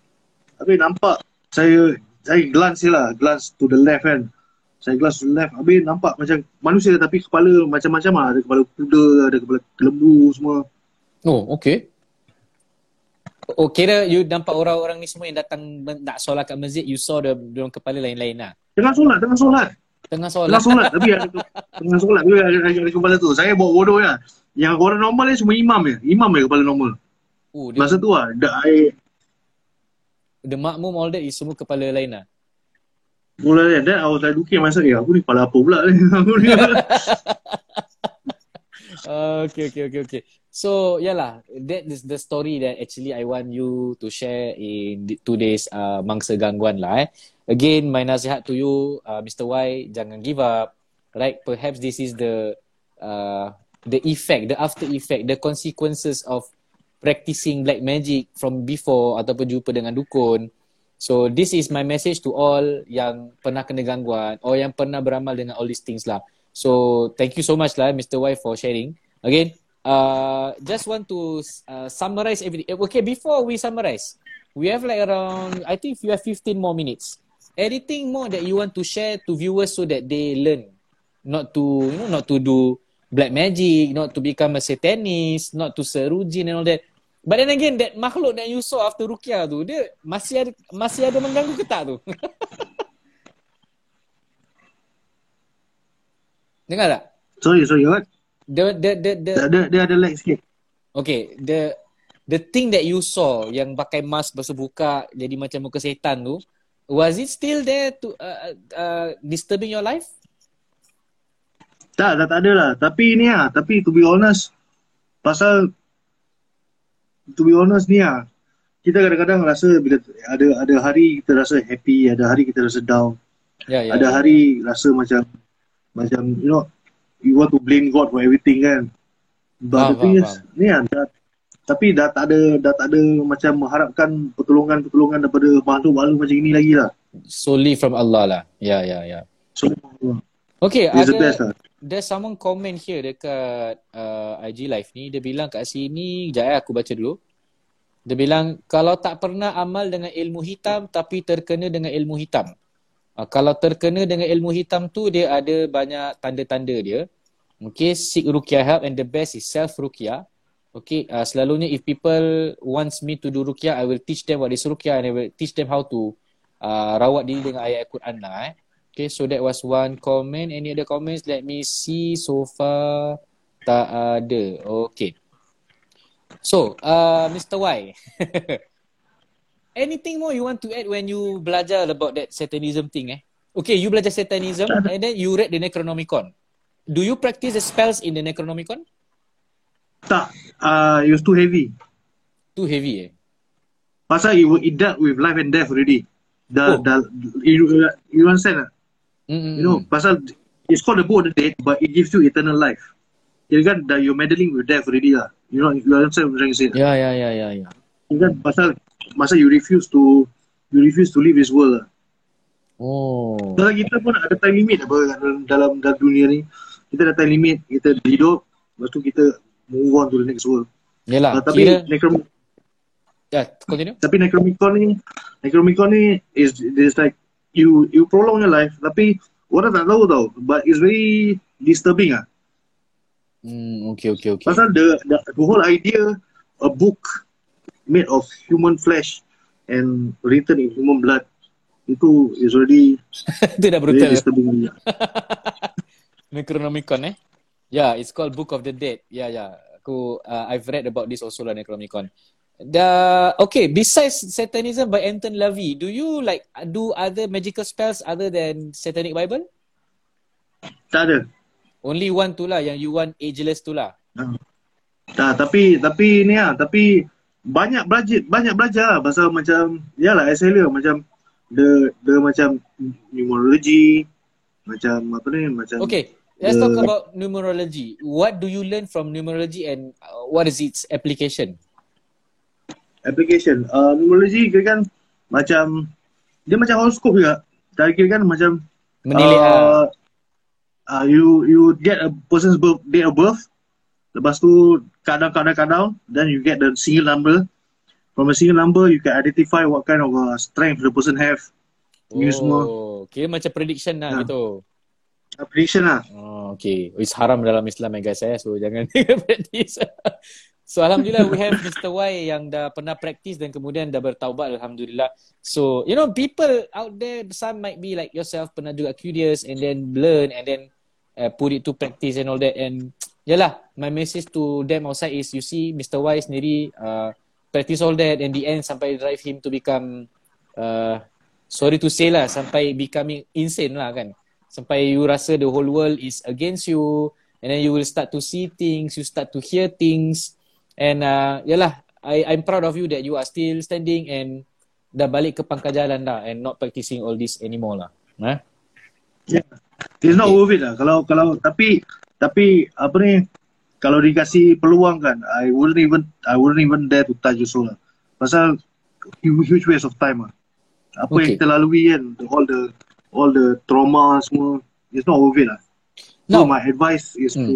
Tapi nampak saya saya glance je lah, glance to the left kan. Saya glance to the left. Habis nampak macam manusia tapi kepala macam-macam lah. Ada kepala kuda, ada kepala lembu semua. Oh, okay. Oh, kira you nampak orang-orang ni semua yang datang nak solat kat masjid, you saw the orang kepala lain-lain lah. Tengah solat, tengah solat. Tengah solat. Tengah solat tapi ada tengah solat tapi ada, ada, ada kepala tu. Saya buat bodoh ya. Yang orang normal ni semua imam je. Imam je kepala normal. Oh, dia, Masa tu lah, dah air the makmum all that is semua kepala lain lah. mula dia. Dan I was like looking eh aku ni kepala apa pula ni? Aku ni. Okay, okay, okay, okay. So, yalah, that is the story that actually I want you to share in today's uh, Mangsa Gangguan lah eh. Again, my nasihat to you, uh, Mr. Y, jangan give up. Right? Perhaps this is the uh, the effect, the after effect, the consequences of practicing black magic from before ataupun jumpa dengan dukun. So this is my message to all yang pernah kena gangguan or yang pernah beramal dengan all these things lah. So thank you so much lah Mr. Y for sharing. Again, uh, just want to uh, summarize everything. Okay, before we summarize, we have like around, I think you have 15 more minutes. Anything more that you want to share to viewers so that they learn not to, you know, not to do black magic, not to become a satanist, not to seru jin and all that. But then again, that makhluk that you saw after Rukia tu, dia masih ada masih ada mengganggu ke tak tu? Dengar tak? sorry, sorry. What? The the the the Dia, dia, ada lag sikit. okay, the the thing that you saw yang pakai mask basuh buka jadi macam muka setan tu, was it still there to uh, uh, disturbing your life? Tak, dah tak ada lah. Tapi ni lah, tapi to be honest, pasal to be honest ni lah, kita kadang-kadang rasa bila ada ada hari kita rasa happy, ada hari kita rasa down. Ya ya. ada ya. hari rasa macam macam you know you want to blame God for everything kan? But Faham, the thing faham, is ni kan dah, tapi dah tak ada dah tak ada macam mengharapkan pertolongan-pertolongan daripada makhluk-makhluk macam ini lagi lah. Solely from Allah lah. Ya ya ya. so Okay, it's the best ada lah. there's someone comment here dekat uh, IG live ni. Dia bilang kat sini jap eh aku baca dulu. Dia bilang kalau tak pernah amal dengan ilmu hitam tapi terkena dengan ilmu hitam uh, kalau terkena dengan ilmu hitam tu dia ada banyak tanda-tanda dia okay seek ruqyah help and the best is self ruqyah okay uh, selalunya if people wants me to do ruqyah I will teach them what is ruqyah and I will teach them how to uh, rawat diri dengan ayat Al-Quran lah eh Okay, so that was one comment. Any other comments? Let me see. So far, tak ada. Okay. So, uh, Mr. Y. Anything more you want to add when you belajar about that satanism thing eh? Okay, you belajar satanism and then you read the Necronomicon. Do you practice the spells in the Necronomicon? tak uh, it was too heavy Too heavy eh? pasal it, it dealt with life and death already dah, Oh. dah, you, you understand tak? Mm-mm. You know, pasal it's called the book of the dead, but it gives you eternal life. Kira kan dah you're meddling with death already lah. You know, you understand what I'm trying to say? Ya, ya, ya, ya, ya. Kira kan pasal masa you refuse to you refuse to leave this world lah. Oh. Kalau kita pun ada time limit apa dalam, dalam dalam dunia ni. Kita ada time limit, kita hidup, lepas tu kita move on to the next world. Yalah, Uh, tapi kira Necrom, ya, continue. tapi Necromicon ni Necromicon ni is is like you you prolong your life tapi orang tak tahu tau but it's very disturbing ah. Hmm, okay, okay, okay. Pasal the, the the whole idea a book made of human flesh and written in human blood itu is already Itu dah brutal. Necronomicon eh. Yeah, it's called Book of the Dead. Yeah, yeah. Aku uh, I've read about this also lah Necronomicon. The okay, besides Satanism by Anton LaVey, do you like do other magical spells other than Satanic Bible? Tak ada. Only one tu lah yang you want ageless tu lah. Tak, tapi tapi ni ah, tapi banyak belajar banyak belajar lah pasal macam yalah earlier macam the the macam numerology macam apa ni macam Okay, let's The- talk about numerology. What do you learn from numerology and uh, what is its application? application. Uh, numerology kira kan macam dia macam horoscope juga. Tak kira kan macam Menilai uh, uh, uh, you you get a person's birth, date of birth. Lepas tu kadang-kadang kadang then you get the single number. From a single number you can identify what kind of uh, strength the person have. Ni semua Oh, kira macam prediction lah Ya. gitu. uh, prediction lah. Oh, okay. It's haram dalam Islam eh guys eh. So jangan practice. so Alhamdulillah we have Mr. Y yang dah pernah practice dan kemudian dah bertaubat Alhamdulillah. So you know people out there some might be like yourself pernah juga curious and then learn and then uh, put it to practice and all that and yalah my message to them outside is you see Mr. Y sendiri uh, practice all that and the end sampai drive him to become uh, sorry to say lah sampai becoming insane lah kan sampai you rasa the whole world is against you and then you will start to see things you start to hear things and uh, yalah I I'm proud of you that you are still standing and dah balik ke pangkal jalan dah and not practicing all this anymore lah eh? It's not worth it lah. Kalau kalau tapi tapi apa ni kalau dikasih peluang kan I wouldn't even I wouldn't even dare to touch also lah. Pasal huge, huge waste of time lah. Apa Okay. yang kita lalui kan the, all the all the trauma semua it's not worth it lah. So No. my advice is Hmm. to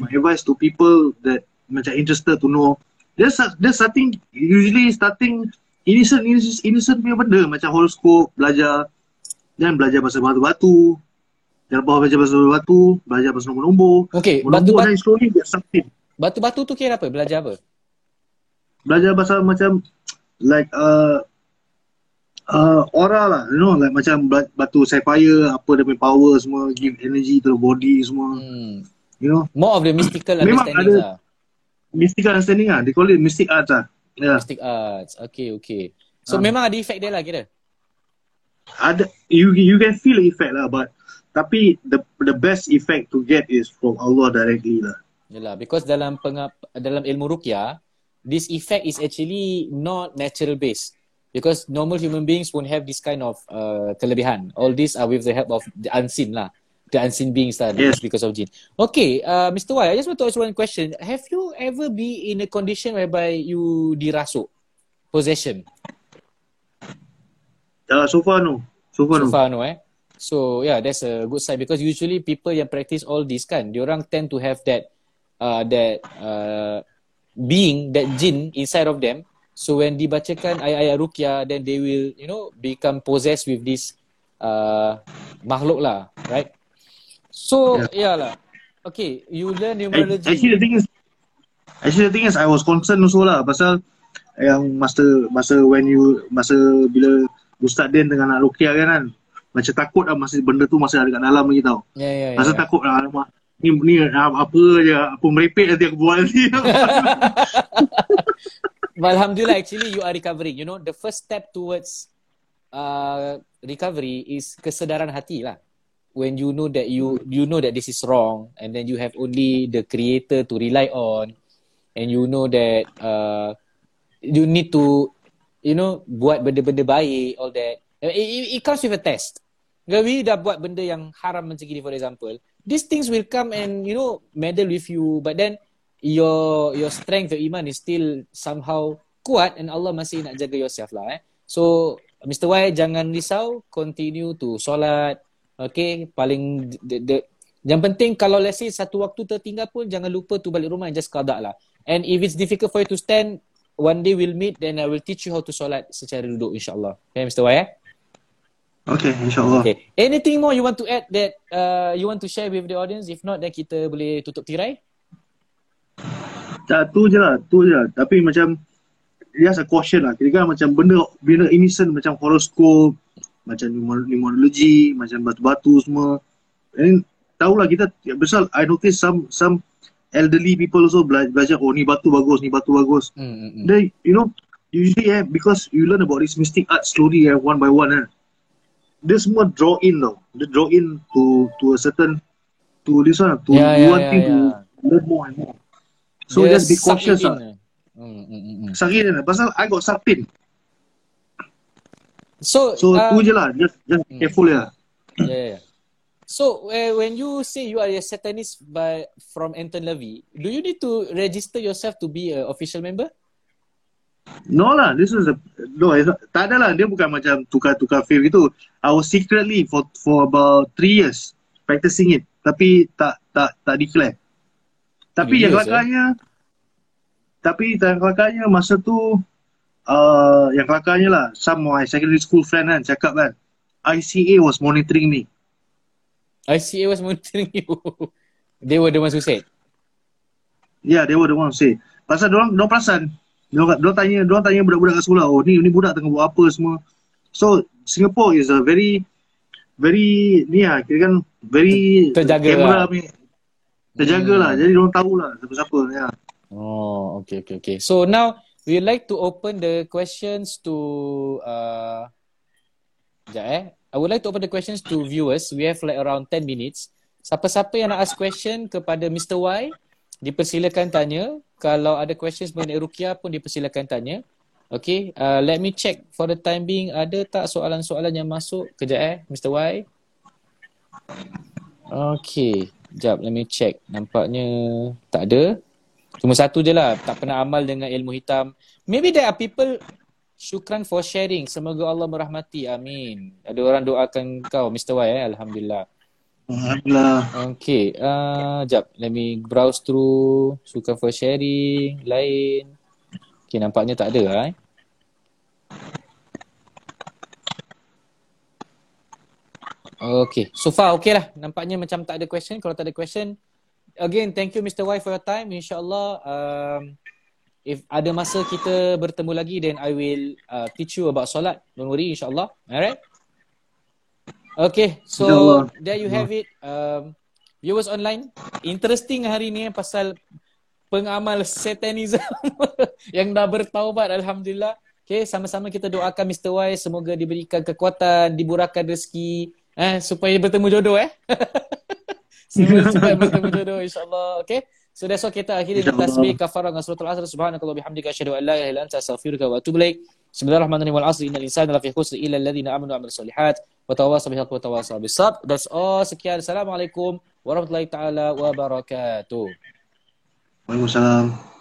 my advice to people that macam interested to know there's there's starting usually starting innocent innocent, innocent punya benda macam horoscope belajar dan belajar pasal batu-batu Jangan bawah belajar pasal batu, belajar pasal nombor-nombor. Okay, Nombor batu-batu dan slowly get something. batu-batu tu kira apa? Belajar apa? Belajar pasal macam like uh, uh, aura lah, you know, like macam ba- batu sapphire, apa dia punya power semua, give energy to the body semua, Hmm. you know. More of the mystical Memang understanding ada- lah. Mystical understanding lah, they call it mystic arts lah. Yeah. Mystic arts. Okay, okay. So Ah. memang ada effect dia lah kira. Ada, you you can feel the effect lah, but tapi the the best effect to get is from Allah directly lah. Yalah, because dalam pengap dalam ilmu ruqyah, this effect is actually not natural based. Because normal human beings won't have this kind of uh, kelebihan. All these are with the help of the unseen lah. The unseen beings lah Yes. because of jin. Okay, uh, Mr. Y, I just want to ask one question. Have you ever been in a condition whereby you dirasuk? Possession? Uh, so far no. So far So no. far no eh. So yeah, that's a good sign because usually people yang practice all this kan, diorang tend to have that uh, that uh, being, that jin inside of them. So when dibacakan ayat-ayat ruqyah, then they will, you know, become possessed with this uh, makhluk lah, right? So yeah lah. Okay, you learn numerology. Actually the thing is Actually the thing is I was concerned also lah pasal yang masa masa when you masa bila Ustaz Den dengan nak rukiah kan, kan macam takut lah masa benda tu masih ada kat dalam lagi tau. yeah, yeah, yeah. Masa takut lah alamak ni ni apa je apa merepek nanti aku buat nanti. But Alhamdulillah, actually you are recovering. You know, the first step towards uh, recovery is kesedaran hati lah. When you know that you you know that this is wrong, and then you have only the creator to rely on, and you know that uh, you need to, you know, buat benda-benda baik, all that. It, it, it comes with a test. We dah buat benda yang haram macam gini, for example, these things will come and you know meddle with you, but then your your strength, your iman is still somehow kuat and Allah masih nak jaga yourself lah eh. So Mr. Y jangan risau, continue to solat. Okay, paling the, the, yang penting kalau let's say satu waktu tertinggal pun jangan lupa tu balik rumah and just qada lah. And if it's difficult for you to stand, one day we'll meet then I will teach you how to solat secara duduk insyaAllah. Okay Mr. Y eh? Okay, insyaAllah. Okay. Anything more you want to add that uh, you want to share with the audience? If not, then kita boleh tutup tirai. Tak, tu je lah. Tu je lah. Tapi macam, just a caution lah. Kira-kira macam benda, benda innocent macam horoscope, macam numerology, macam batu-batu semua. And tahulah kita, besar, I notice some some elderly people also bela- belajar, oh ni batu bagus, ni batu bagus. Mm, mm, mm. They, you know, usually eh, because you learn about this mystic art slowly eh, one by one eh, dia semua draw in tau. Dia draw in to to a certain to this one to yeah, yeah, want yeah, yeah. to learn more and more. So dia just be cautious lah. Hmm, hmm, hmm. Sakit lah. Pasal I got sapin. So, so uh, tu je lah. Just, just hmm. careful ya. Yeah, yeah. So uh, when you say you are a satanist by from Anton Levy, do you need to register yourself to be a official member? No lah, this is a no. Not, tak ada lah. Dia bukan macam tukar-tukar feel gitu. I was secretly for for about three years practicing it, tapi tak tak tak declare. Tapi yang kelakarnya, eh? tapi yang kelakarnya masa tu, uh, yang kelakarnya lah, some my secondary school friend kan cakap kan, ICA was monitoring me. ICA was monitoring you. they were the ones who said. Yeah, they were the ones who say. Pasal dia orang perasan, dia orang tanya, dia orang tanya budak-budak kat sekolah, oh ni ni budak tengah buat apa semua. So Singapore is a very very ni lah, kira kan very terjaga lah. Terjaga lah. hmm. lah. Jadi orang tahu lah siapa-siapa. Ya. Oh, okay, okay, okay. So now we like to open the questions to uh, sekejap eh. I would like to open the questions to viewers. We have like around 10 minutes. Siapa-siapa yang nak ask question kepada Mr. Y, dipersilakan tanya. Kalau ada questions mengenai Rukia pun dipersilakan tanya. Okay, uh, let me check for the time being. Ada tak soalan-soalan yang masuk? Kejap eh, Mr. Y. Okay, sekejap let me check. Nampaknya tak ada. Cuma satu je lah, tak pernah amal dengan ilmu hitam. Maybe there are people, syukran for sharing. Semoga Allah merahmati. Amin. Ada orang doakan kau, Mr. Y eh. Alhamdulillah. Alhamdulillah. Okay, uh, sekejap. Let me browse through. Syukran for sharing. Lain. Okay, nampaknya tak ada lah eh. Okay, so far okay lah. Nampaknya macam tak ada question. Kalau tak ada question, again, thank you Mr. Y for your time. InsyaAllah, um, if ada masa kita bertemu lagi, then I will uh, teach you about solat. Don't worry, insyaAllah. Alright? Okay, so there you have it. Um, viewers online, interesting hari ni pasal pengamal satanism yang dah bertaubat, Alhamdulillah. Okay, sama-sama kita doakan Mr. Y semoga diberikan kekuatan, diburahkan rezeki, eh supaya bertemu jodoh eh. supaya bertemu jodoh insyaallah. Okay. So that's all kita akhiri dengan tasbih kafarah dengan suratul asr subhanakallah bihamdika asyhadu an la ilaha illa anta astaghfiruka wa atubu ilaik. بسم الله الرحمن الرحيم. والعصر إن الإنسان لفي خسر إلا الذين آمنوا وعملوا الصالحات وتواصوا بالحق وتواصوا بالصبر. That's all. sekian assalamualaikum warahmatullahi taala wabarakatuh Waalaikumsalam